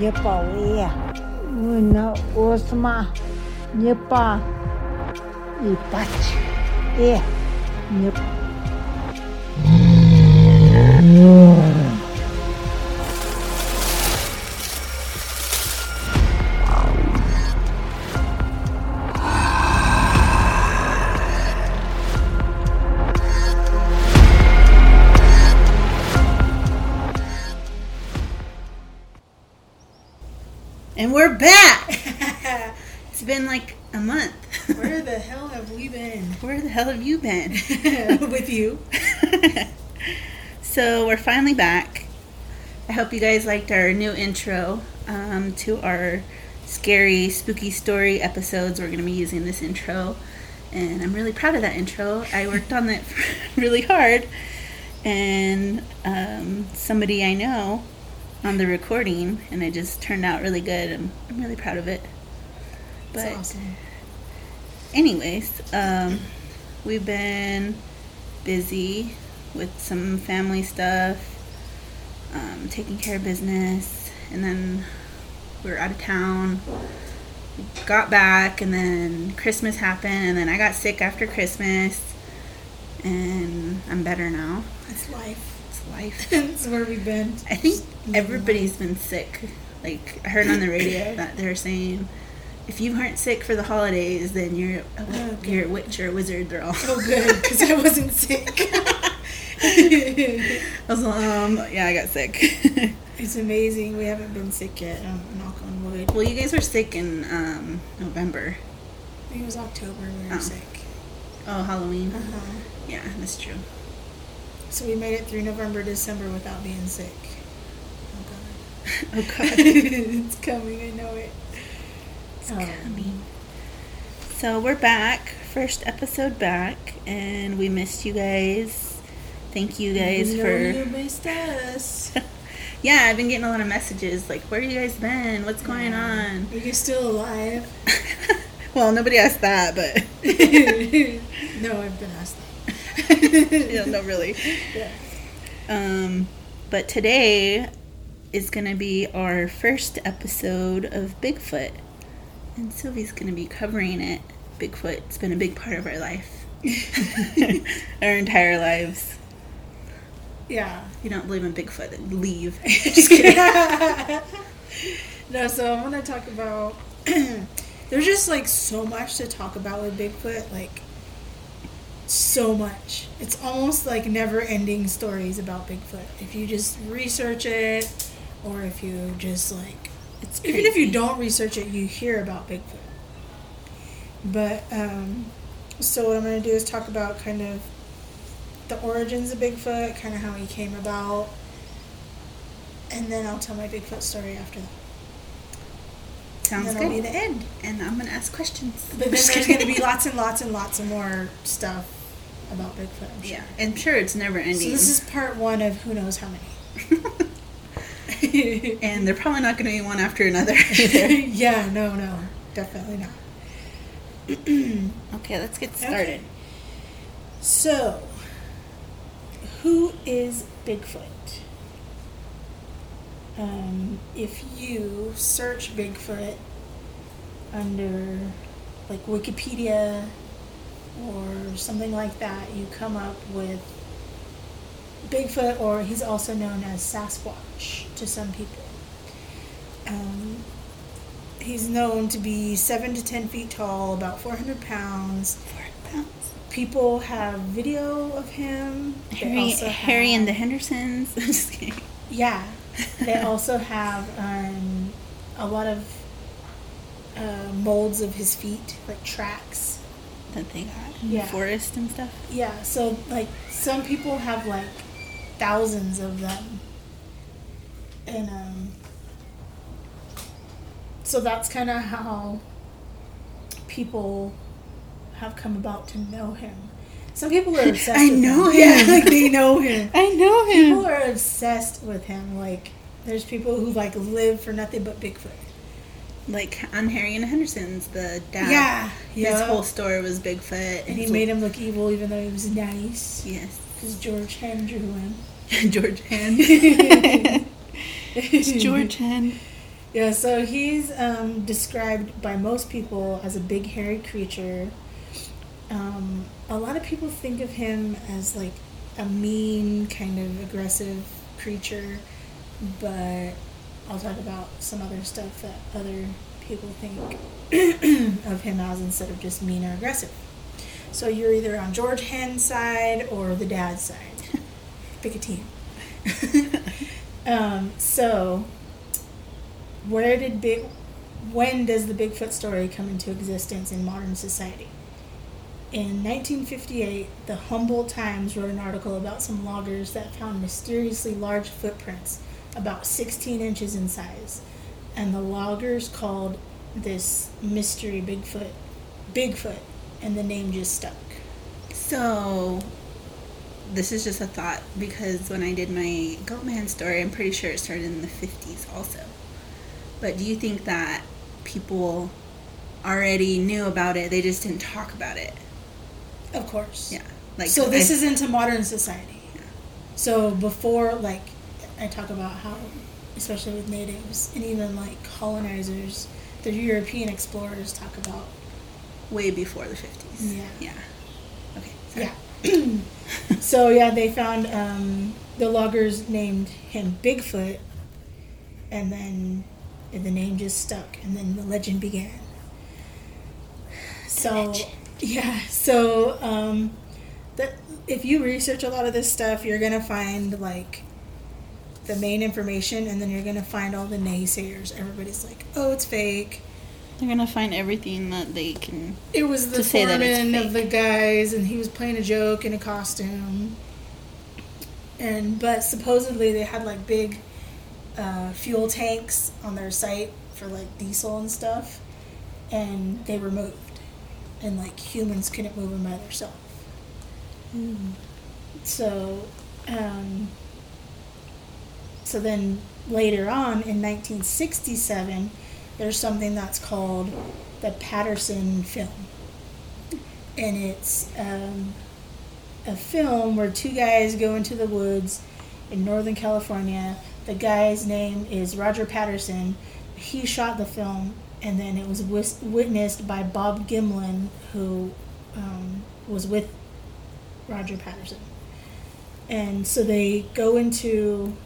也保卫呀，我那我 And we're back. it's been like a month. Where the hell have we been? Where the hell have you been? With you. so we're finally back. I hope you guys liked our new intro um, to our scary, spooky story episodes. We're going to be using this intro, and I'm really proud of that intro. I worked on it really hard, and um, somebody I know on the recording, and it just turned out really good. I'm, I'm really proud of it. But, That's awesome. anyways, um, we've been busy with some family stuff, um, taking care of business, and then we were out of town. Got back, and then Christmas happened, and then I got sick after Christmas, and I'm better now. It's life. Life. That's where we've been. I think everybody's been sick. Like I heard on the radio that they're saying, if you aren't sick for the holidays, then you're a, Oh, you're a witch or a wizard. They're all. Oh, good, because I wasn't sick. I was like, um, yeah, I got sick. it's amazing. We haven't been sick yet. Um, knock on wood. well, you guys were sick in um, November. I think it was October we were Oh. sick. Oh, Halloween. Uh-huh. Yeah, that's true. So we made it through November, December without being sick. Oh, God. Oh God, it's coming. I know it. it's Um, coming. So we're back, first episode back, and we missed you guys. Thank you guys for. you missed us. Yeah, I've been getting a lot of messages like, "Where you guys been? What's going on?" Are you still alive? well, nobody asked that, but no, I've been asked that. yeah, no, really. Yeah. Um, but today is gonna be our first episode of Bigfoot, and Sylvie's gonna be covering it. Bigfoot's been a big part of our life, our entire lives. Yeah. If you don't believe in Bigfoot, then leave. Just kidding. no, so I'm gonna talk about. there's just like so much to talk about with Bigfoot, like so much. It's almost like never-ending stories about Bigfoot. If you just research it, or if you just like, It's even if you don't research it, you hear about Bigfoot. But um, so what I'm gonna do is talk about kind of the origins of Bigfoot, kind of how he came about, and then I'll tell my Bigfoot story after that. sounds and that'll good. be the end. and I'm gonna ask questions. But then there's going to be lots and lots and lots of more stuff about Bigfoot. I'm sure. Yeah, I'm sure it's never ending. So this is part one of who knows how many. and they're probably not gonna be one after another yeah, no, no, definitely not. okay, let's get started. Okay. So, who is Bigfoot? Um, if you search Bigfoot under like Wikipedia or something like that, you come up with Bigfoot, or he's also known as Sasquatch to some people. Um, he's known to be seven to ten feet tall, about 400 pounds. Four pounds. People have video of him. Harry, Harry and the Hendersons. I'm just kidding. Yeah. They also have um, a lot of uh, molds of his feet, like tracks. That they got in Yeah. the forest and stuff. Yeah, so like some people have like thousands of them. And um so that's kind of how people have come about to know him. Some people are obsessed I with know him. Yeah, like they know him. I know him. People are obsessed with him. Like there's people who like live for nothing but Bigfoot. Like on Harry and Hendersons, the dad. Yeah, His whole story was Bigfoot, And he made him look evil even though he was nice. Yes, Because George Hen drew him. George Hand. it's George Hand. Yeah, so he's um, described by most people as a big hairy creature. Um, a lot of people think of him as like a mean, kind of aggressive creature, but I'll talk about some other stuff that other people think of him as instead of just mean or aggressive. So you're either on George Hen's side or the dad's side. Pick a team. um, so, where did Big, when does the Bigfoot story come into existence in modern society? In 1958, the Humboldt Times wrote an article about some loggers that found mysteriously large footprints, about 16 inches in size, and the loggers called this mystery Bigfoot Bigfoot, and the name just stuck. So, this is just a thought because when I did my Goatman story, I'm pretty sure it started in the 50s also. But do you think that people already knew about it, they just didn't talk about it? Of course. Yeah. Like so this I- is into modern society. Yeah. So before, like, I talk about how, especially with natives and even like colonizers, the European explorers talk about way before the 50s. Yeah. Yeah. Okay. sorry. yeah. so yeah, they found um, the loggers named him Bigfoot, and then the name just stuck, and then the legend began. So yeah, so um, that if you research a lot of this stuff, you're gonna find like the main information, and then you're gonna find all the naysayers. Everybody's like, "Oh, it's fake." They're gonna find everything that they can. It was the To say that it's foreman of the guys, and he was playing a joke in a costume. And but supposedly they had like big uh, fuel tanks on their site for like diesel and stuff, and they were moved, and like humans couldn't move them by themselves. So, um, so then later on in 1967, there's something that's called the Patterson film. And it's um, a film where two guys go into the woods in Northern California. The guy's name is Roger Patterson. He shot the film, and then it was wis- witnessed by Bob Gimlin, who um, was with Roger Patterson. And so they go into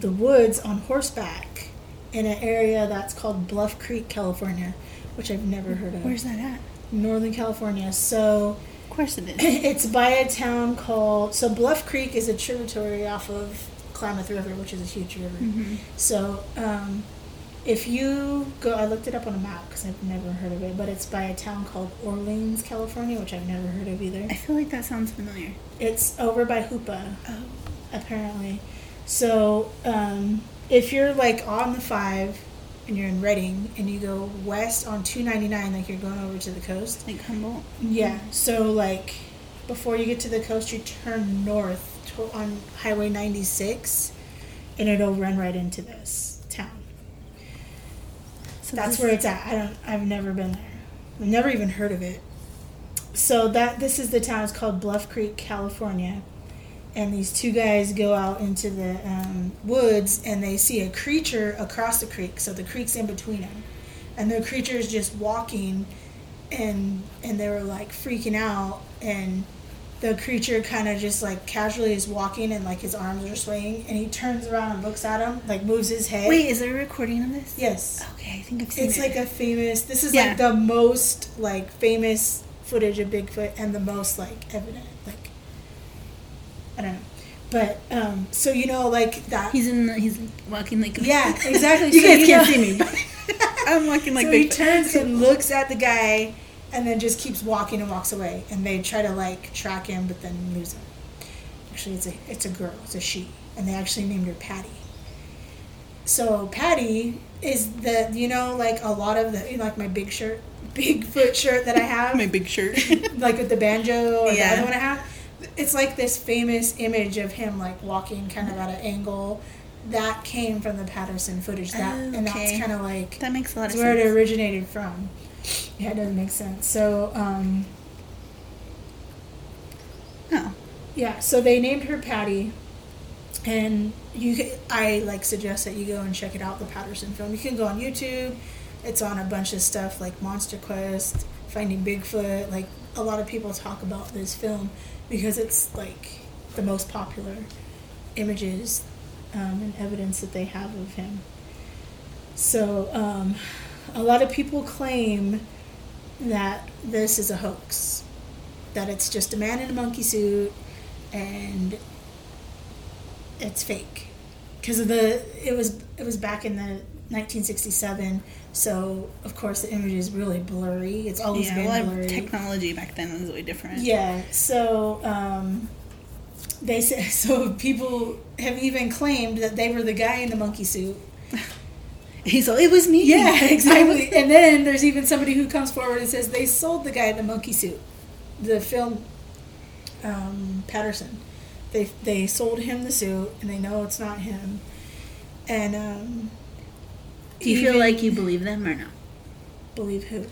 the woods on horseback in an area that's called Bluff Creek, California, which I've never heard of. Where's that at? Northern California. So Of course it is. it's by a town called so Bluff Creek is a tributary off of Klamath River, which is a huge river. Mm-hmm. So um, if you go, I looked it up on a map because I've never heard of it, but it's by a town called Orleans, California, which I've never heard of either. I feel like that sounds familiar. It's over by Hoopa, Oh. apparently. So um, if you're like on the five and you're in Redding and you go west on 299, like you're going over to the coast. Like Humboldt? Yeah. So like before you get to the coast, you turn north to, on Highway 96, and it'll run right into this town. So That's this- where it's at. I don't. I've never been there. I've never even heard of it. So that this is the town. It's called Bluff Creek, California. And these two guys go out into the um, woods and they see a creature across the creek. So the creek's in between them, and the creature is just walking, and and they were like freaking out. And the creature kind of just like casually is walking and like his arms are swaying, and he turns around and looks at him, like moves his head. Wait, is there a recording of this? Yes. Okay, I think I've seen It's it. like a famous. This is Yeah. like the most like famous footage of Bigfoot and the most like evident. I don't know, but um. So you know, like that. He's in. The, he's walking like. yeah, exactly. you So guys can't know- see me. I'm walking like so he turns and looks at the guy, and then just keeps walking and walks away. And they try to like track him, but then lose him. Actually, it's a it's a girl. It's a she, and they actually named her Patty. So Patty is the you know like a lot of the you like my big shirt, Bigfoot shirt that I have, My big shirt. like with the banjo or Yeah. the other one I have. It's like this famous image of him like walking kind of at an angle. That came from the Patterson footage. That and that's kind of like that makes a lot of where it originated from. Yeah, it doesn't make sense. So, um, Oh. yeah, so they named her Patty, and you I like suggest that you go and check it out the Patterson film. You can go on YouTube. It's on a bunch of stuff like Monster Quest, Finding Bigfoot. Like a lot of people talk about this film because it's like the most popular images um, and evidence that they have of him. So um, a lot of people claim that this is a hoax, that it's just a man in a monkey suit and it's fake because of the it was it was back in the 1967 so of course the image is really blurry. It's always Yeah, been blurry. technology back then was way different. yeah so um they say so people have even claimed that they were the guy in the monkey suit. He's all, it was me. yeah exactly. And then there's even somebody who comes forward and says they sold the guy in the monkey suit. The film um, patterson. They they sold him the suit and they know it's not him. And um Do you feel like you believe them or no? believe who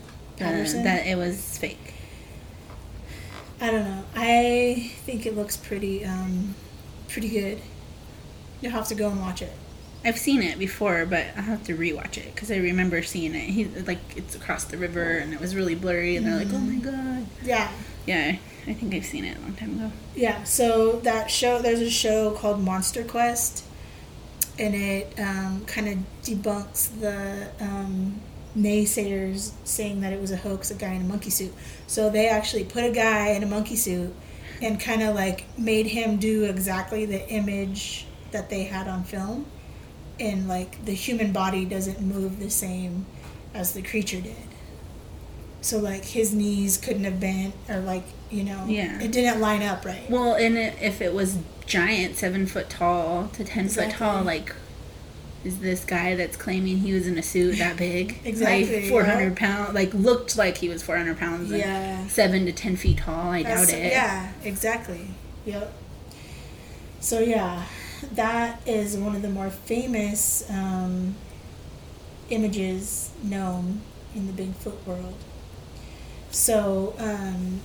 Uh, that it was fake. i don't know i think it looks pretty um pretty good you'll have to go and watch it I've seen it before, but I have to rewatch it because I remember seeing it. He like it's across the river and it was really blurry, and they're like, "Oh my god!" yeah Yeah, I think I've seen it a long time ago. Yeah, so that show, there's a show called Monster Quest, and it um, kind of debunks the um, naysayers saying that it was a hoax, a guy in a monkey suit. So they actually put a guy in a monkey suit and kind of like made him do exactly the image that they had on film. And like the human body doesn't move the same as the creature did. So like his knees couldn't have bent, or like you know, Yeah. it didn't line up right. Well, and it, if it was giant, seven foot tall to ten foot tall, like, is this guy that's claiming he was in a suit that big? Exactly, like four hundred yeah. pounds, like looked like he was four hundred pounds. and Yeah. seven to ten feet tall. I doubt it. Yeah, exactly. Yep. So yeah, that is one of the more famous um, images known in the Bigfoot world. So, um,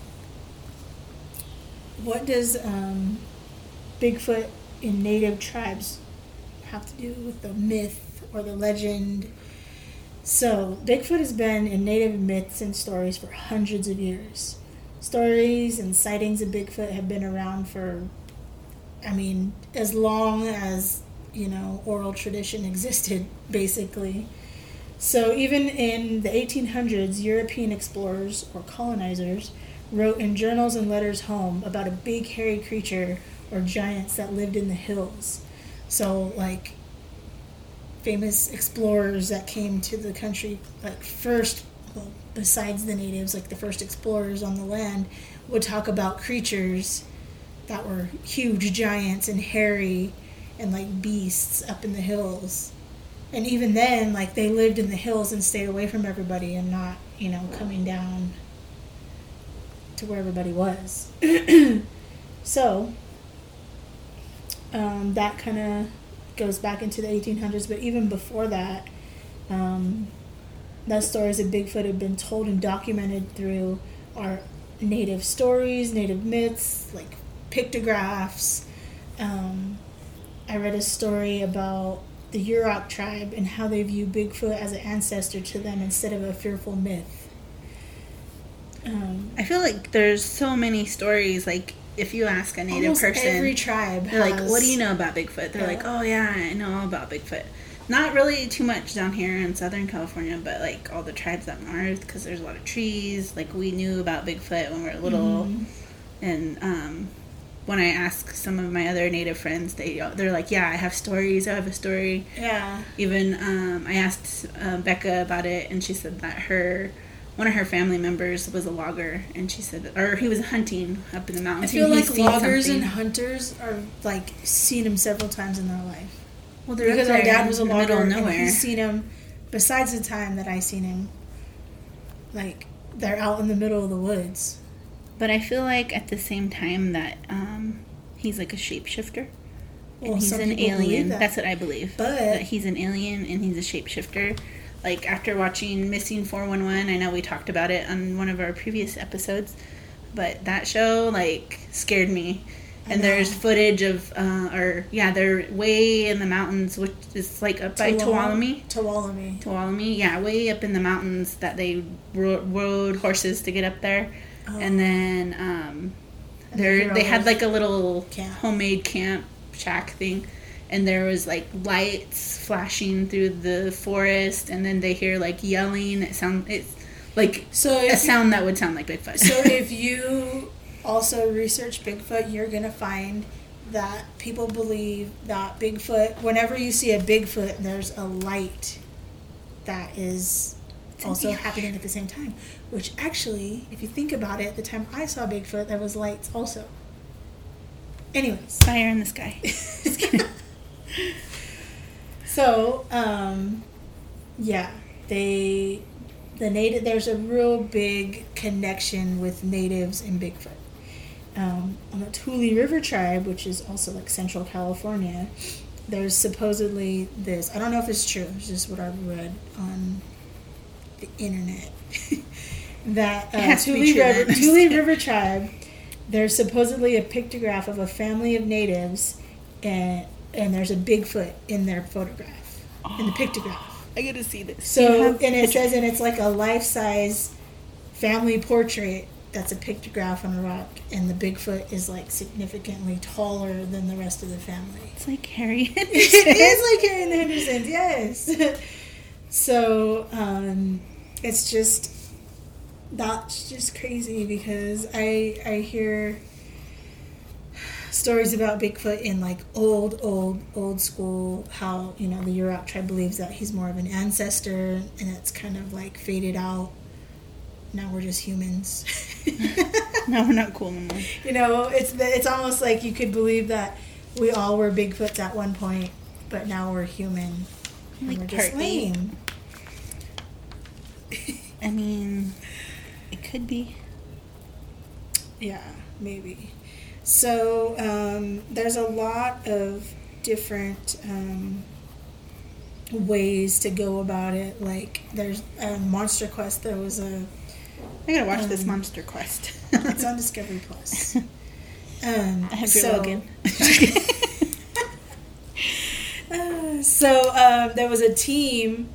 what does um, Bigfoot in native tribes have to do with the myth or the legend? So, Bigfoot has been in native myths and stories for hundreds of years. Stories and sightings of Bigfoot have been around for, I mean, as long as, you know, oral tradition existed, basically. So, even in the 1800s, European explorers or colonizers wrote in journals and letters home about a big hairy creature or giants that lived in the hills. So, like, famous explorers that came to the country, like, first, well, besides the natives, like the first explorers on the land, would talk about creatures that were huge giants and hairy and like beasts up in the hills. And even then, like they lived in the hills and stayed away from everybody and not, you know, coming down to where everybody was. so, um, that kind of goes back into the 1800s, but even before that, um, that stories of Bigfoot have been told and documented through our native stories, native myths, like pictographs. Um, I read a story about the Yurok tribe and how they view Bigfoot as an ancestor to them instead of a fearful myth. Um, I feel like there's so many stories. Like if you ask a native almost person, every tribe they're like, "What do you know about Bigfoot?" They're Yeah. like, "Oh yeah, I know all about Bigfoot." Not really too much down here in Southern California, but like all the tribes up north, because there's a lot of trees. Like we knew about Bigfoot when we were little, Mhm. and um, when I ask some of my other native friends, they they're like, "Yeah, I have stories. I have a story." Yeah. Even um, I asked uh, Becca about it, and she said that her one of her family members was a logger, and she said, or he was hunting up in the mountains. I feel like loggers something. and hunters are like seen him several times in their life. well, because there dad was a in the middle logger and he's seen him besides the time that I seen him like they're out in the middle of the woods. But I feel like at the same time that um, he's like a shapeshifter. Well, and he's an alien. that. That's what I believe. But- that he's an alien and he's a shapeshifter. Like after watching Missing 411, I know we talked about it on one of our previous episodes, but that show like scared me. and there's footage of, uh, or yeah, they're way in the mountains, which is like up by Tuolumne. Tuolumne. Tuolumne, yeah, way up in the mountains that they ro- rode horses to get up there, Oh. and then um, then they had like a little Camp. homemade camp shack thing, and there was like lights flashing through the forest, and then they hear like yelling. It sound it's like So a sound that would sound like Bigfoot. so if you also research Bigfoot, you're gonna find that people believe that Bigfoot. Whenever you see a Bigfoot, there's a light that is also happening at the same time. Which actually, if you think about it, the time I saw Bigfoot, there was lights also. Anyways, fire in the sky. So, um, yeah, they the native. There's a real big connection with natives and Bigfoot. Um, on the Tule River tribe, which is also like Central California, there's supposedly this. I don't know if it's true. It's just what I've read on the internet. that uh, Tule River. Tule River tribe. There's supposedly a pictograph of a family of natives, and and there's a Bigfoot in their photograph in the pictograph. I gotta see this. So have and it says and it's like a life size family portrait that's a pictograph on a rock, and the Bigfoot is like significantly taller than the rest of the family. it's like Harry. it is like Harry and the Hendersons, yes. so um, it's just that's just crazy because I I hear stories about Bigfoot in like old old old school how you know the Yurok tribe believes that he's more of an ancestor and it's kind of like faded out. Now we're just humans. no, we're not cool anymore. you know, it's it's almost like you could believe that we all were Bigfoots at one point, but now we're human. And Like we're just lame. I mean, it could be. Yeah, maybe. So um, there's a lot of different um, ways to go about it. Like there's a Monster Quest. There was a. I gotta watch this Um, Monster Quest. It's on Discovery Plus. Um, I have your so, Logan. Uh, so um, there was a team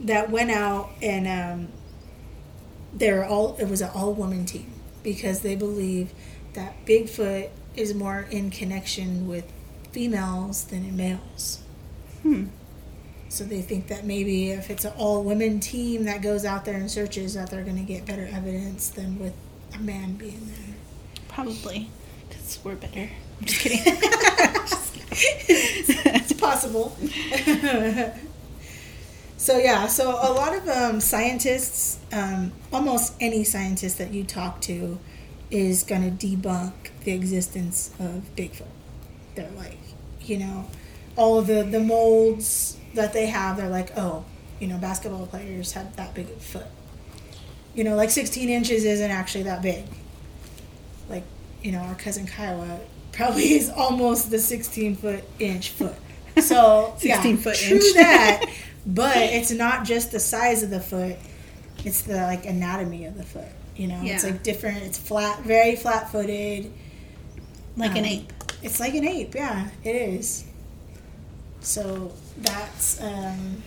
that went out and um, they were all it was an all woman team because they believe that Bigfoot is more in connection with females than in males. Hmm. So they think that maybe if it's an all women team that goes out there and searches, that they're going to get better evidence than with a man being there. Probably, because we're better. I'm just kidding. it's possible. so yeah, so a lot of um, scientists, um, almost any scientist that you talk to, is going to debunk the existence of Bigfoot. They're like, you know, all of the the molds that they have. They're like, oh, you know, basketball players have that big of foot. You know, like 16 inches isn't actually that big. Like, you know, our cousin Kiowa probably is almost the 16 foot inch foot. So, 16 yeah, foot true inch. that. But it's not just the size of the foot; it's the like anatomy of the foot. You know, it's like different. It's flat, very flat footed. like an Um, ape. It's like an ape, yeah, it is. So that's um,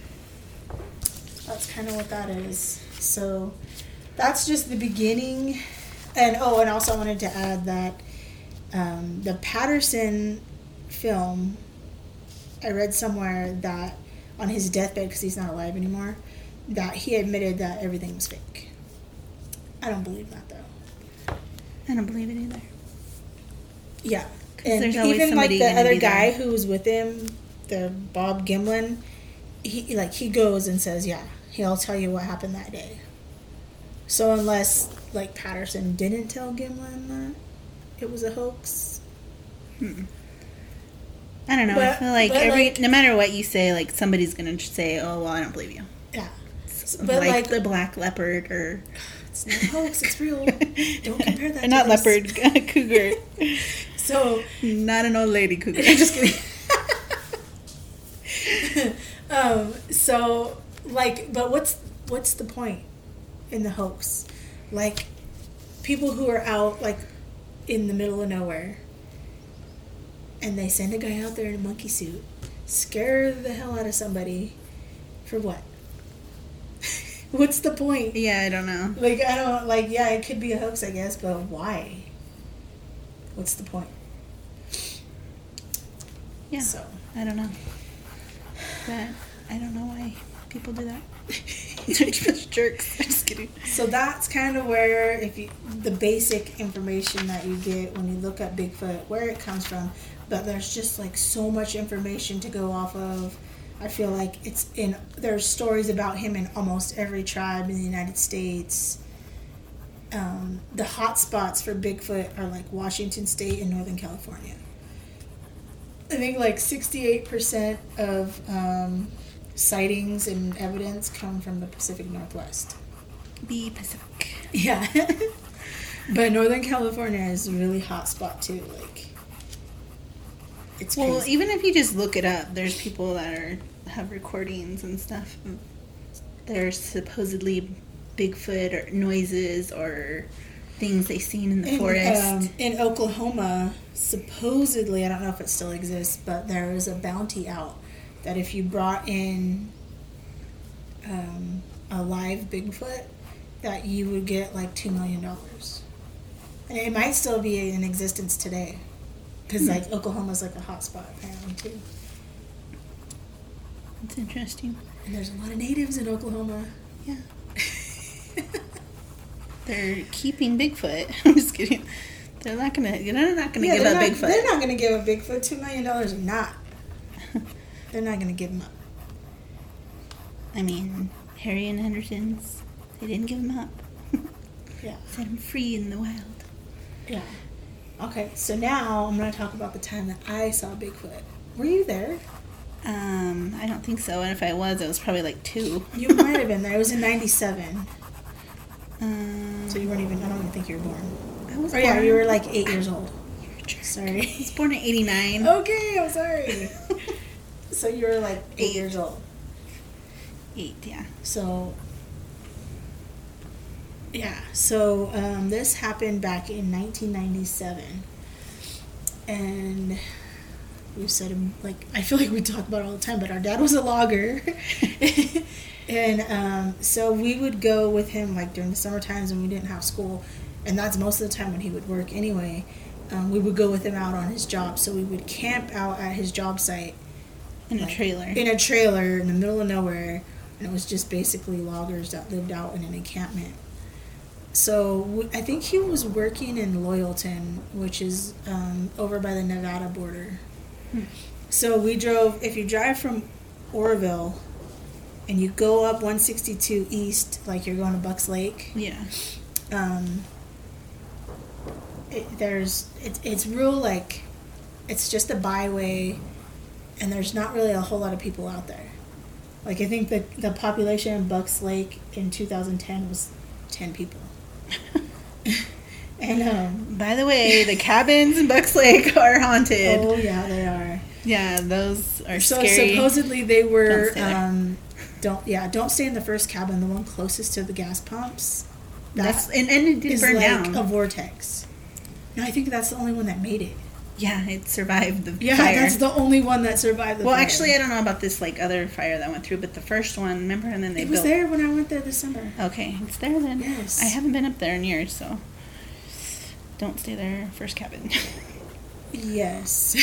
that's kind of what that is. So that's just the beginning. And oh, and also I wanted to add that um, the Patterson film. I read somewhere that on his deathbed, because he's not alive anymore, that he admitted that everything was fake. I don't believe that though. I don't believe it either. Yeah, And even like the other guy there. who was with him, the Bob Gimlin, he like he goes and says, "Yeah, he'll tell you what happened that day." So unless like Patterson didn't tell Gimlin that it was a hoax, hmm. I don't know. I feel like every like- no matter what you say, like somebody's gonna say, "Oh, well, I don't believe you." yeah, But, like, like- the black leopard or it's not a hoax. It's real. Don't compare that. Not this. leopard, cougar. So not an old lady cougar. just kidding. um, so like, but what's what's the point in the hoax? Like, people who are out like in the middle of nowhere, and they send a guy out there in a monkey suit, scare the hell out of somebody, for what? What's the point? Yeah, I don't know. Like I don't like. Yeah, it could be a hoax, I guess, but why? What's the point? Yeah, So I don't know. But I don't know why people do that. They're just jerks. I'm just kidding. So that's kind of where, if you, the basic information that you get when you look at Bigfoot, where it comes from. But there's just like so much information to go off of. I feel like it's in, there's stories about him in almost every tribe in the United States. Um, the hot spots for Bigfoot are like Washington State and Northern California. I think like 68% of um, sightings and evidence come from the Pacific Northwest. Be Pacific. Yeah. but Northern California is a really hot spot too. Like it's Well, crazy. even if you just look it up, there's people that are have recordings and stuff. There's supposedly Bigfoot or noises or things they've seen in the in, forest. um, in Oklahoma, supposedly, I don't know if it still exists, but there was a bounty out that if you brought in um, a live Bigfoot, that you would get like two million dollars, and it might still be in existence today, because like Oklahoma's like a hot spot apparently too. It's interesting. And there's a lot of natives in Oklahoma. Yeah. They're keeping Bigfoot. I'm just kidding. They're not gonna. They're not gonna Yeah, give up not, Bigfoot. They're not going to give up Bigfoot. Two million dollars or not. they're not going to give him up. I mean, Harry and Henderson's. They didn't give him up. Yeah. Set him free in the wild. Yeah. Okay, so now I'm going to talk about the time that I saw Bigfoot. Were you there? Um, I don't think so. And if I was, I was probably like two. You might have been there. It was in '97, Um, so you weren't even. I don't even think you were born. I was Oh yeah, you were like eight years old. You're. I Sorry. was born in '89. okay, I'm sorry. so you were like eight years old. Eight, yeah. So, yeah, so um, this happened back in 1997. And we've said, him like, I feel like we talk about it all the time, but our dad was a logger. and um, so we would go with him, like, during the summer times when we didn't have school. And that's most of the time when he would work anyway. Um, we would go with him out on his job. So we would camp out at his job site In a trailer. in a trailer in the middle of nowhere and it was just basically loggers that lived out in an encampment so w- i think he was working in loyalton which is um, over by the nevada border Hmm. so we drove if you drive from Oroville and you go up 162 east like you're going to bucks lake yeah. um, it, there's it, it's real like it's just a byway and there's not really a whole lot of people out there like i think the, the population in bucks lake in 2010 was 10 people and um, By the way, the cabins in Bucks Lake are haunted. oh yeah they are Yeah, those are so scary. supposedly they Don't were stay um, don't yeah don't stay in the first cabin the one closest to the gas pumps That's and, and it did burn like down. a vortex no i think that's the only one that made it yeah, it survived the Yeah, fire. that's the only one that survived the fire. well, fire. actually, I don't know about this like other fire that went through, but the first one, remember, and then they it was built. there when I went there this summer. Okay, it's there then. Yes. I haven't been up there in years, so don't stay there. First cabin. Yes,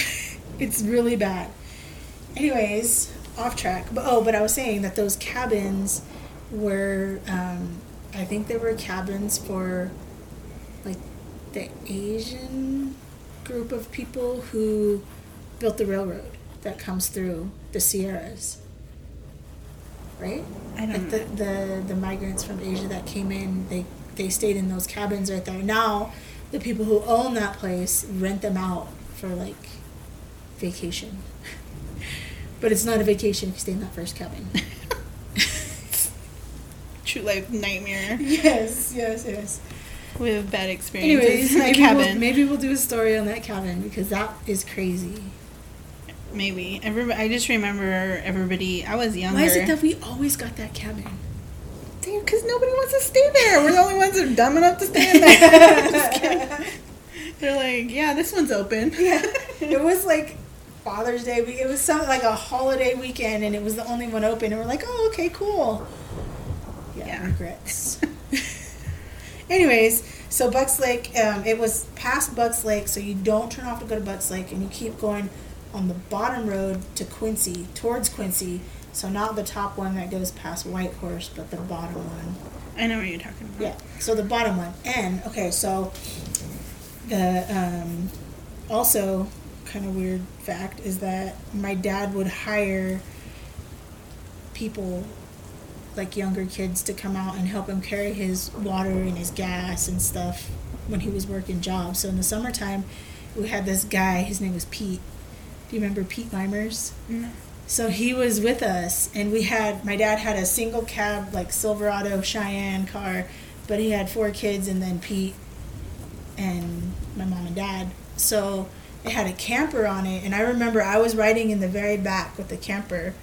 it's really bad. Anyways, off track. But oh, but I was saying that those cabins were, um, I think they were cabins for like the Asian group of people who built the railroad that comes through the Sierras. Right? I don't like the, the the migrants from Asia that came in, they they stayed in those cabins right there. Now, the people who own that place rent them out for like vacation. but it's not a vacation if you stay in that first cabin. True life nightmare yes, yes, yes. With bad experiences Anyways, maybe cabin. we'll, maybe we'll do a story on that cabin because that is crazy. Maybe. Everybody, I just remember everybody. I was younger. Why is it that we always got that cabin? Because nobody wants to stay there. We're the only ones that are dumb enough to stay in there. They're like, yeah, this one's open. Yeah. it was like Father's Day. It was some like a holiday weekend, and it was the only one open. And we're like, oh, okay, cool. Yeah, Yeah. regrets. Anyways, so Bucks Lake, um, it was past Bucks Lake, so you don't turn off to go to Bucks Lake, and you keep going on the bottom road to Quincy, towards Quincy. So not the top one that goes past White Horse, but the bottom one. I know what you're talking about. Yeah. So the bottom one, and okay, so the um, also kind of weird fact is that my dad would hire people like younger kids to come out and help him carry his water and his gas and stuff when he was working jobs. So in the summertime, we had this guy. His name was Pete. Do you remember Pete Limers? No. So he was with us, and we had my dad had a single cab like Silverado Cheyenne car, but he had four kids and then Pete and my mom and dad. So it had a camper on it, and I remember I was riding in the very back with the camper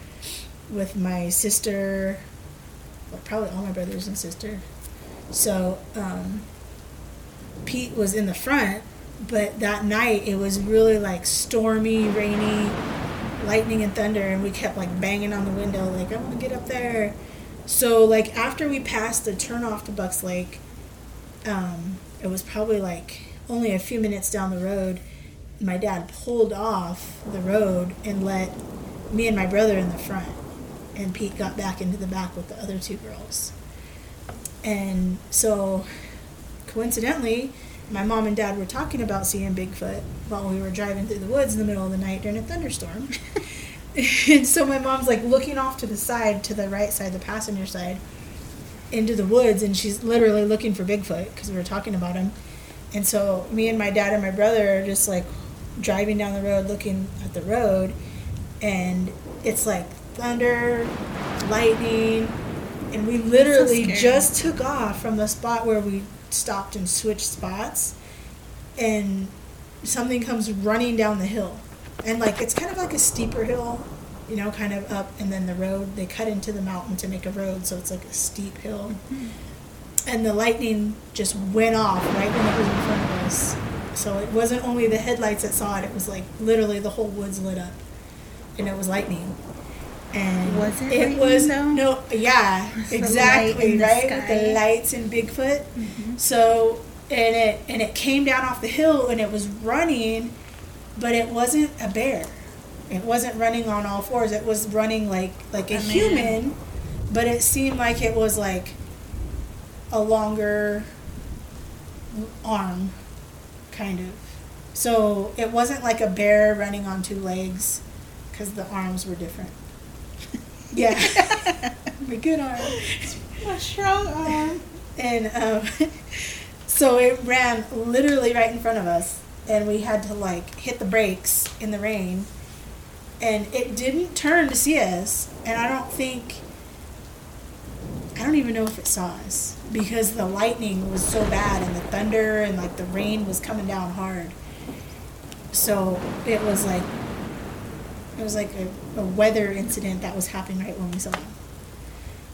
with my sister, probably all my brothers and sister. So um, Pete was in the front, but that night it was really like stormy, rainy, lightning and thunder, and we kept like banging on the window, like I want to get up there. So like after we passed the turnoff to Bucks Lake, um, it was probably like only a few minutes down the road. My dad pulled off the road and let me and my brother in the front, and Pete got back into the back with the other two girls. And so, coincidentally, my mom and dad were talking about seeing Bigfoot while we were driving through the woods in the middle of the night during a thunderstorm. and so my mom's like looking off to the side, to the right side, the passenger side, into the woods, and she's literally looking for Bigfoot because we were talking about him. And so me and my dad and my brother are just like driving down the road looking at the road, and it's like thunder, lightning, and we literally scary. just took off from the spot where we stopped and switched spots, and something comes running down the hill, and like it's kind of like a steeper hill, you know, kind of up, and then the road they cut into the mountain to make a road, so it's like a steep hill mm-hmm. and the lightning just went off right when it was in front of us. So it wasn't only the headlights that saw it; it was like literally the whole woods lit up, and it was lightning. And Was it It was though? no, yeah, the exactly the right with the lights and Bigfoot. Mm-hmm. So and it and it came down off the hill and it was running, but it wasn't a bear. It wasn't running on all fours. It was running like like a, A human, but it seemed like it was like a longer arm, kind of. So it wasn't like a bear running on two legs, because the arms were different. Yeah, a good arm. A strong arm. And um, so it ran literally right in front of us, and we had to like hit the brakes in the rain. And it didn't turn to see us, and I don't think, I don't even know if it saw us because the lightning was so bad, and the thunder, and like the rain was coming down hard. So it was like, it was like a, a weather incident that was happening right when we saw him.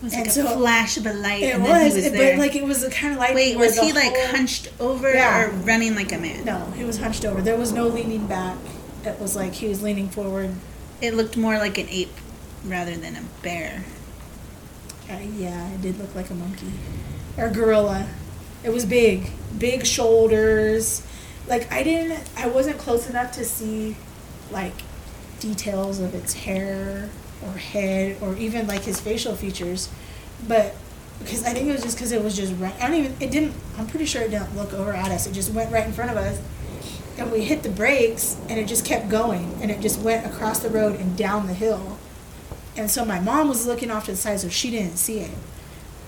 It was And like a so- flash of a light, It and was, was but like it was the kind of light. Wait, was he like whole- hunched over Yeah. or running like a man? No, he was hunched over. There was no leaning back. It was like he was leaning forward. It looked more like an ape rather than a bear. Uh, yeah, it did look like a monkey or gorilla. It was big, big shoulders. Like I didn't, I wasn't close enough to see like details of its hair or head or even like his facial features, but because I think it was just because it was just right. I don't even. It didn't. I'm pretty sure it didn't look over at us. It just went right in front of us, and we hit the brakes, and it just kept going, and it just went across the road and down the hill. And so my mom was looking off to the side, so she didn't see it.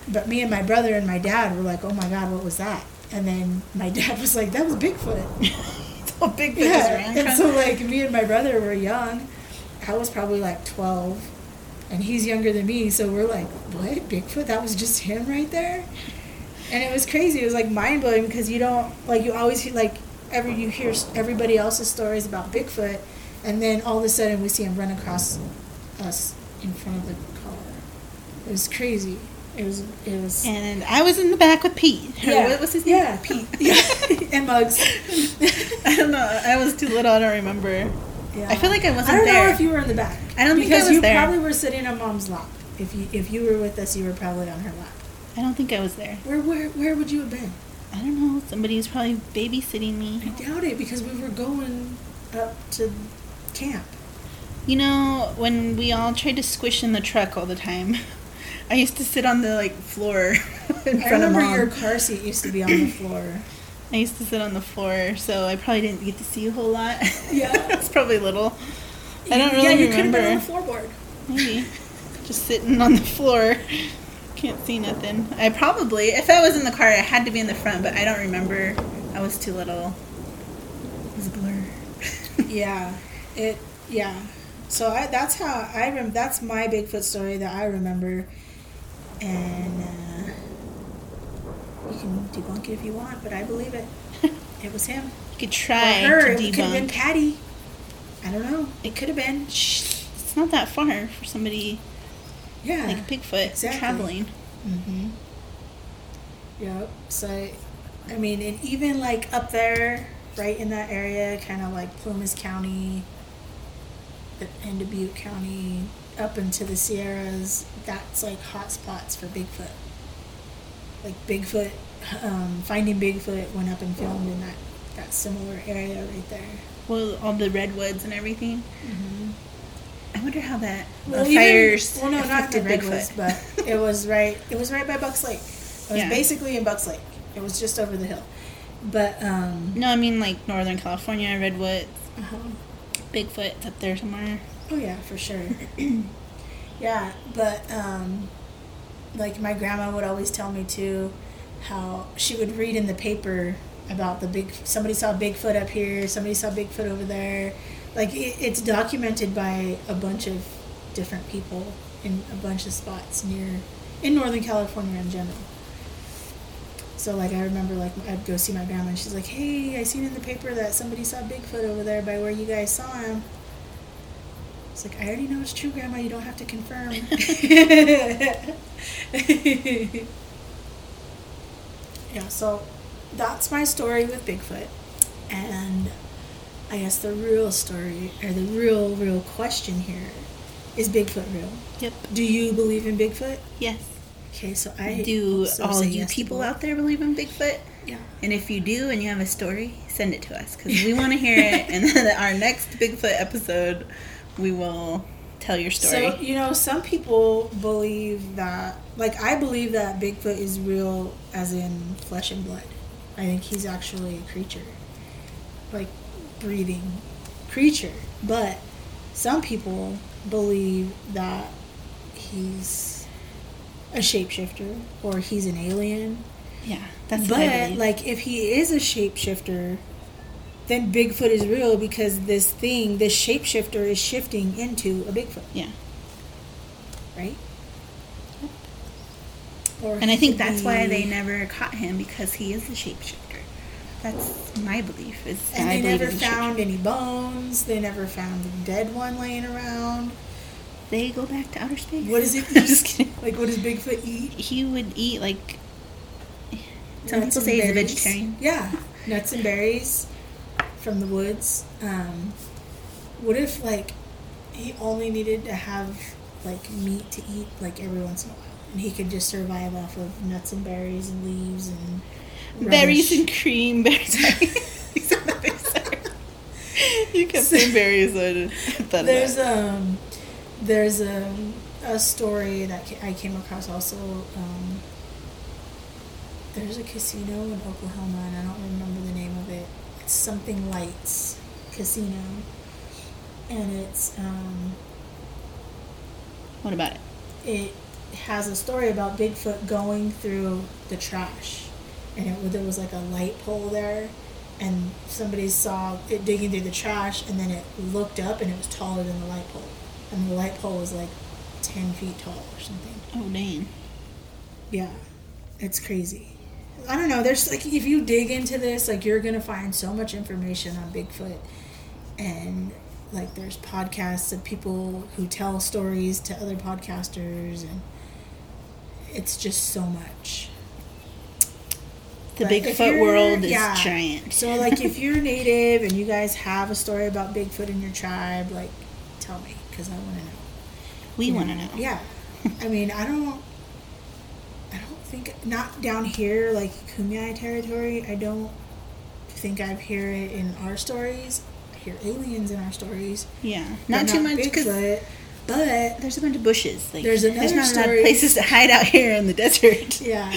But me and my brother and my dad were like, "Oh my God, what was that?" And then my dad was like, "That was Bigfoot." So big just yeah. ran And so like me and my brother were young. I was probably like twelve, and he's younger than me. So we're like, "What Bigfoot? That was just him right there." And it was crazy. It was like mind blowing because you don't like you always hear like every you hear everybody else's stories about Bigfoot, and then all of a sudden we see him run across us in front of the car. It was crazy. It was it was And I was in the back with Pete. Yeah. What was his name? Yeah, Pete. Yeah, and Mugs. I don't know. I was too little. I don't remember. Yeah. I feel like I wasn't there. I don't there. know if you were in the back. I don't think I because was you there. probably were sitting on mom's lap. If you if you were with us, you were probably on her lap. I don't think I was there. Where where where would you have been? I don't know. Somebody was probably babysitting me. I doubt it because we were going up to camp. You know, when we all tried to squish in the truck all the time, I used to sit on the like floor in I front of remember mom. your car seat used to be on the floor. I used to sit on the floor, so I probably didn't get to see a whole lot. Yeah. it's probably little. I don't yeah, really you could have been on remember. the floorboard. Maybe just sitting on the floor. Can't see nothing. I probably, if I was in the car, I had to be in the front, but I don't remember. I was too little. It was a blur. Yeah, it. Yeah, so I, that's how I rem. That's my Bigfoot story that I remember, and uh, you can debunk it if you want, but I believe it. It was him. You could try or her. to It could have been. Patty. I don't know. It could have been. It's not that far for somebody Yeah. like Bigfoot exactly. traveling. Mm-hmm. Yep. So, I mean, and even like up there, right in that area, kind of like Plumas County, and Dubuque County, up into the Sierras, that's like hot spots for Bigfoot. Like Bigfoot, um, finding Bigfoot went up and filmed in that that similar area right there. Well, all the redwoods and everything. Mm-hmm. I wonder how that Well, the even- fires well, no, not the redwoods, but it was right. It was right by Bucks Lake. It was Yeah. basically in Bucks Lake. It was just over the hill. But um, no, I mean like Northern California redwoods. uh-huh. Bigfoot's up there somewhere. Oh yeah, for sure. yeah, but um, like my grandma would always tell me too, how she would read in the paper about the big. Somebody saw Bigfoot up here. Somebody saw Bigfoot over there. Like it, it's documented by a bunch of different people in a bunch of spots near in Northern California in general. So like I remember like I'd go see my grandma and she's like, "Hey, I seen in the paper that somebody saw Bigfoot over there by where you guys saw him." It's like I already know it's true, Grandma. You don't have to confirm. yeah, so that's my story with Bigfoot, and I guess the real story or the real real question here is Bigfoot real? Yep. Do you believe in Bigfoot? Yes. Okay, so I Do all you yes people out there believe in Bigfoot? Yeah. And if you do and you have a story, send it to us because we want to hear it. And then our next Bigfoot episode, we will tell your story. So you know, some people believe that, like I believe that Bigfoot is real, as in flesh and blood. I think he's actually a creature, like breathing creature. But some people believe that he's a shapeshifter or he's an alien. yeah, that's But like, if he is a shapeshifter, then Bigfoot is real because this thing, this shapeshifter, is shifting into a Bigfoot yeah. right? Or And I think that's why they never caught him because he is a shapeshifter. That's my belief. Is And they never found any bones. They never found a dead one laying around. They go back to outer space. What does it just kidding. Like, what does Bigfoot eat? He would eat like. Some Nuts people say he's a vegetarian. Yeah, nuts and berries from the woods. Um, what if like he only needed to have like meat to eat like every once in a while, and he could just survive off of nuts and berries and leaves and Berries and cream. Berries. You said that big, kept saying berries. I thought of There's that. um, there's a a story that I came across also. Um, there's a casino in Oklahoma, and I don't remember the name of it. It's something Lights Casino, and it's um, What about it? it has a story about Bigfoot going through the trash, and it, there was like a light pole there, and somebody saw it digging through the trash, and then it looked up, and it was taller than the light pole, and the light pole was like ten feet tall or something. Oh dang. Yeah, it's crazy. I don't know. There's like if you dig into this, like you're gonna find so much information on Bigfoot, and like there's podcasts of people who tell stories to other podcasters, and it's just so much. The But Bigfoot world is yeah. giant. So, like, if you're native and you guys have a story about Bigfoot in your tribe, like, tell me because I want to know. we want to know. Yeah. I mean, I don't. I think not down here like Kumeyaay territory. I don't think I've hear it in our stories. I hear aliens in our stories. Yeah, but not too much Bigfoot. But there's a bunch of bushes. Like, There's another there's not a lot story- of places to hide out here in the desert. yeah.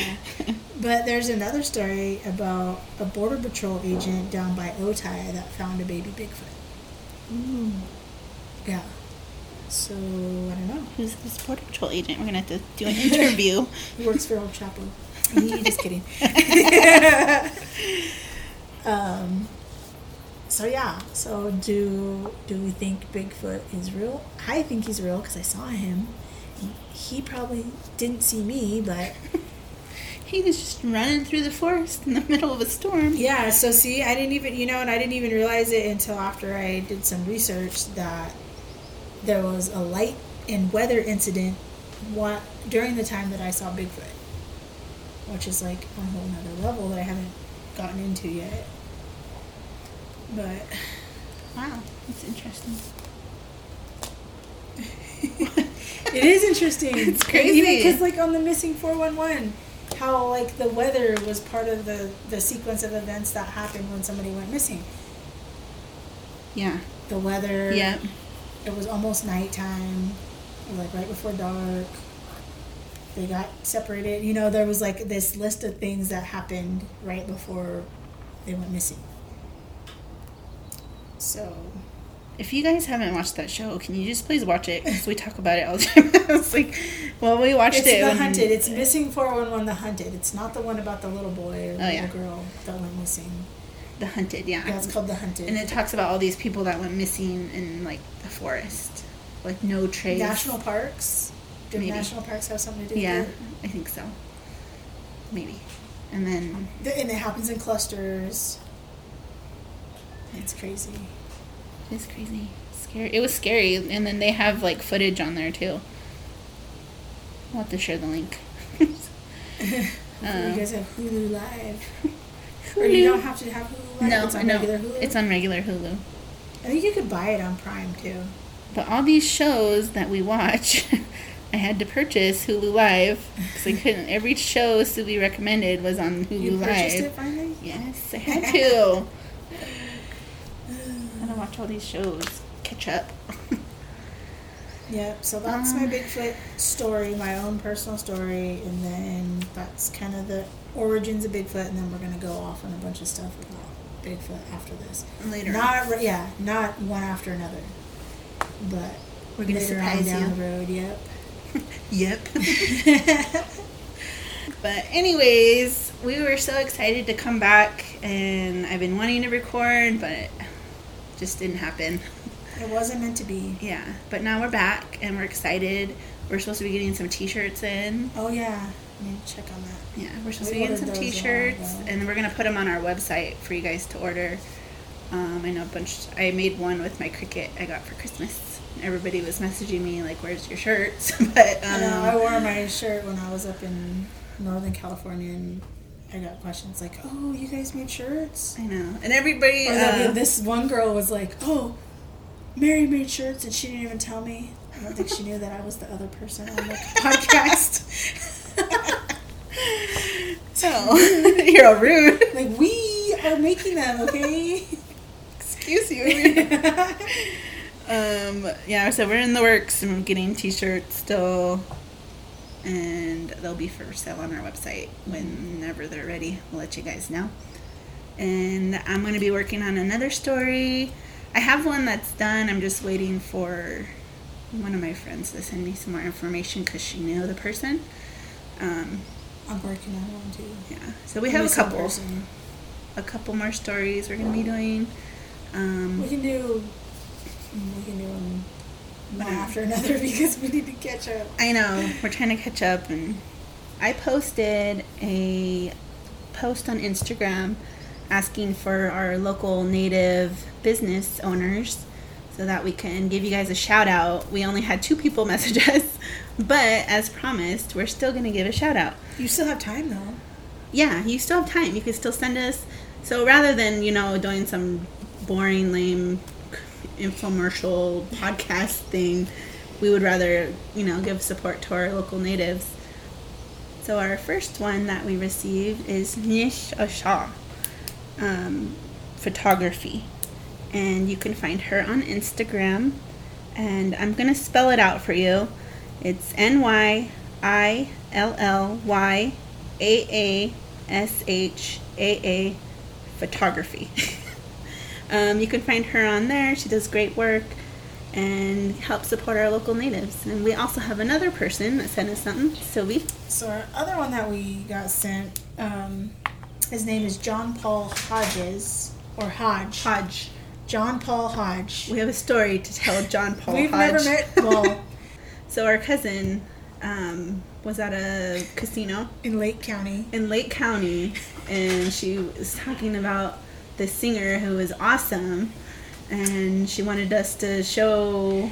But there's another story about a border patrol agent down by Otay that found a baby Bigfoot. Ooh. Yeah. So I don't know. Who's this border patrol agent? We're gonna have to do an interview. He works for El Chapo. Just kidding. um, so yeah. So do do we think Bigfoot is real? I think he's real because I saw him. He probably didn't see me, but he was just running through the forest in the middle of a storm. yeah. So see, I didn't even you know, and I didn't even realize it until after I did some research that there was a light and weather incident what during the time that I saw Bigfoot, which is like a whole nother level that I haven't gotten into yet. But Wow, that's interesting. it is interesting. It's crazy. because like on the missing four one one, how like the weather was part of the the sequence of events that happened when somebody went missing. Yeah. The weather. Yeah. It was almost nighttime, like right before dark. They got separated. You know, there was like this list of things that happened right before they went missing. So, If you guys haven't watched that show, can you just please watch it? Because we talk about it all the time. I was like, well, we watched it's it. the hunted. It's missing four one one. The hunted. It's not the one about the little boy or the Oh, little yeah. girl that went missing. The hunted, yeah. Yeah, it's called the hunted. and it talks about all these people that went missing in like the forest, like no trace. national parks. Do national parks have something to do Yeah, with it? I think so. Maybe. And then The- And it happens in clusters. It's crazy. it's crazy, scary. It was scary, and then they have like footage on there too. I'll have to share the link. Hopefully Uh, you guys have Hulu Live. Or you don't have to have Hulu. No, it's on no, regular Hulu. it's on regular Hulu. I think you could buy it on Prime too. But all these shows that we watch, I had to purchase Hulu Live because I couldn't. Every show Subi recommended was on Hulu You purchased Live. it finally. Yes, I had to. I gotta watch all these shows. Catch up. Yep. So that's my Um, Bigfoot story, my own personal story, and then that's kind of the origins of Bigfoot, and then we're gonna go off on a bunch of stuff about Bigfoot after this. Later. Not yeah, not one after another, but We're gonna later surprise on down you. the road. Yep. Yep. but anyways, we were so excited to come back, and I've been wanting to record, but it just didn't happen. it wasn't meant to be. Yeah, but now we're back, and we're excited. We're supposed to be getting some T-shirts in. Oh yeah, I need to check on that. Yeah, we're supposed We to be getting some ordered those a while T-shirts, and we're gonna put them on our website for you guys to order. Um, I know a bunch. I made one with my Cricut I got for Christmas. Everybody was messaging me like, "Where's your shirts?" but I know. I um, wore my shirt when I was up in Northern California, and I got questions like, "Oh, you guys made shirts?" I know, and everybody. Uh, this one girl was like, "Oh, Mary made shirts, and she didn't even tell me." I don't think she knew that I was the other person on the podcast. oh, you're all rude. like we are making them, okay? Excuse you. um, yeah, so we're in the works and we're getting t-shirts still. And they'll be for sale on our website whenever they're ready. We'll let you guys know. And I'm going to be working on another story. I have one that's done. I'm just waiting for one of my friends to send me some more information because she knew the person. Um, I'm working on one too. yeah, so we have a couple, person. a couple more stories we're going to be doing. Um, We can do. We can do them one after another because we need to catch up. I know. We're trying to catch up and I posted a post on Instagram asking for our local native business owners so that we can give you guys a shout out. We only had two people message us, but as promised, we're still going to give a shout out. You still have time though. Yeah, you still have time. You can still send us. So rather than, you know, doing some boring, lame infomercial podcast thing, we would rather, you know, give support to our local natives. So our first one that we received is Nish Asha um, Photography. And you can find her on Instagram. And I'm to spell it out for you. It's N Y I L L Y A A S H A A Photography. um, you can find her on there. She does great work and help support our local natives. And we also have another person that sent us something, Sylvie. So our other one that we got sent, um, his name is John Paul Hodges or Hodge. Hodge. John Paul Hodge. We have a story to tell John Paul We've Hodge. never met. Well, So our cousin um, was at a casino in Lake County. in Lake County, and she was talking about this singer who was awesome, and she wanted us to show,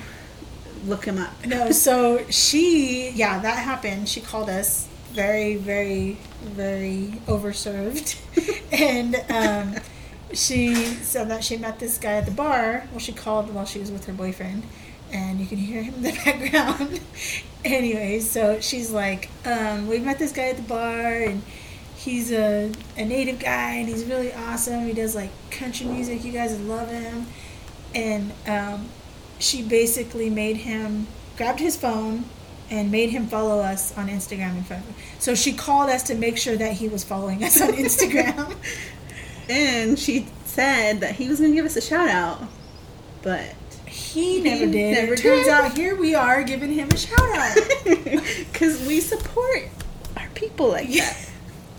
look him up. No, so she, yeah, that happened. She called us very, very, very overserved. and um, she said that she met this guy at the bar. Well, she called while she was with her boyfriend. And you can hear him in the background. anyway, so she's like, um, we met this guy at the bar, and he's a, a native guy, and he's really awesome. He does like country music. You guys love him. And um, she basically made him grabbed his phone and made him follow us on Instagram of him. So she called us to make sure that he was following us on Instagram. And she said that he was going to give us a shout out, but he never did. never it turns did. out here we are giving him a shout out. because we support our people like that.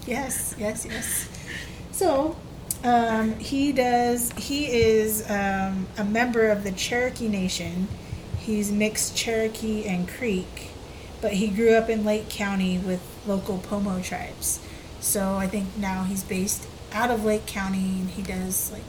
yes, yes, yes. So um, he does. He is um, a member of the Cherokee Nation. He's mixed Cherokee and Creek, but he grew up in Lake County with local Pomo tribes. So I think now he's based out of Lake County, and he does like.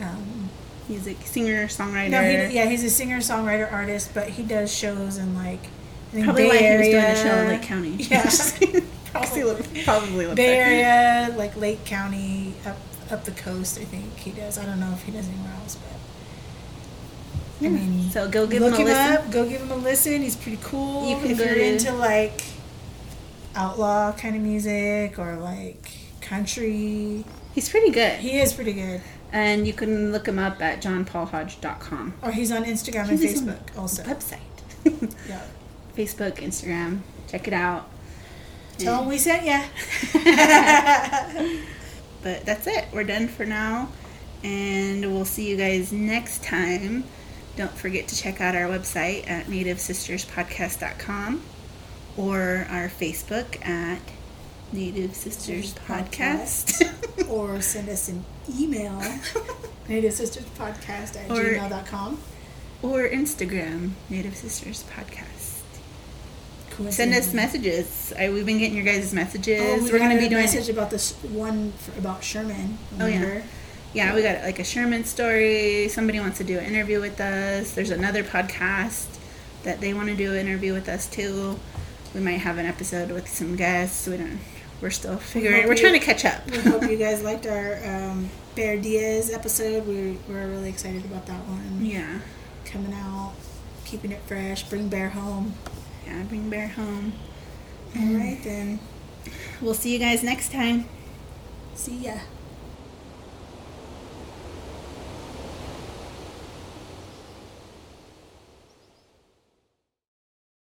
Um, He's a singer, songwriter. no, he, yeah, he's a singer, songwriter, artist, but he does shows in like I think Probably Bay why Area. he was doing a show in Lake County. Yeah. probably probably Bay like- Area, like Lake County, up up the coast. I think he does. I don't know if he does anywhere else, but I mean, So go give look him a him listen. up. Go give him a listen. He's pretty cool. You can if you're to- into like outlaw kind of music or like country, He's pretty good. he is pretty good. And you can look him up at johnpaulhodge.com. Or oh, he's on Instagram He's and on Facebook also. Website. Yeah. Facebook, Instagram. Check it out. Tell him we sent ya. But that's it. We're done for now. And we'll see you guys next time. Don't forget to check out our website at nativesisterspodcast.com or our Facebook at Native Sisters Podcast. or send us an email native sisters podcast at Or- gmail.com or Instagram, Native Sisters Podcast. Send us messages. I, we've been getting your guys' messages. Oh, we We're going to be a doing message about this one for, about Sherman. Oh, yeah. Yeah, we got like a Sherman story. Somebody wants to do an interview with us. There's another podcast that they want to do an interview with us too. We might have an episode with some guests. We don't. We're still figuring. hope We're you- trying to catch up. We hope you guys liked our um, Bear Diaz episode. We we're really excited about that one Yeah, coming out, keeping it fresh. Bring Bear home. yeah. Bring Bear home. All right then. We'll see you guys next time. See ya.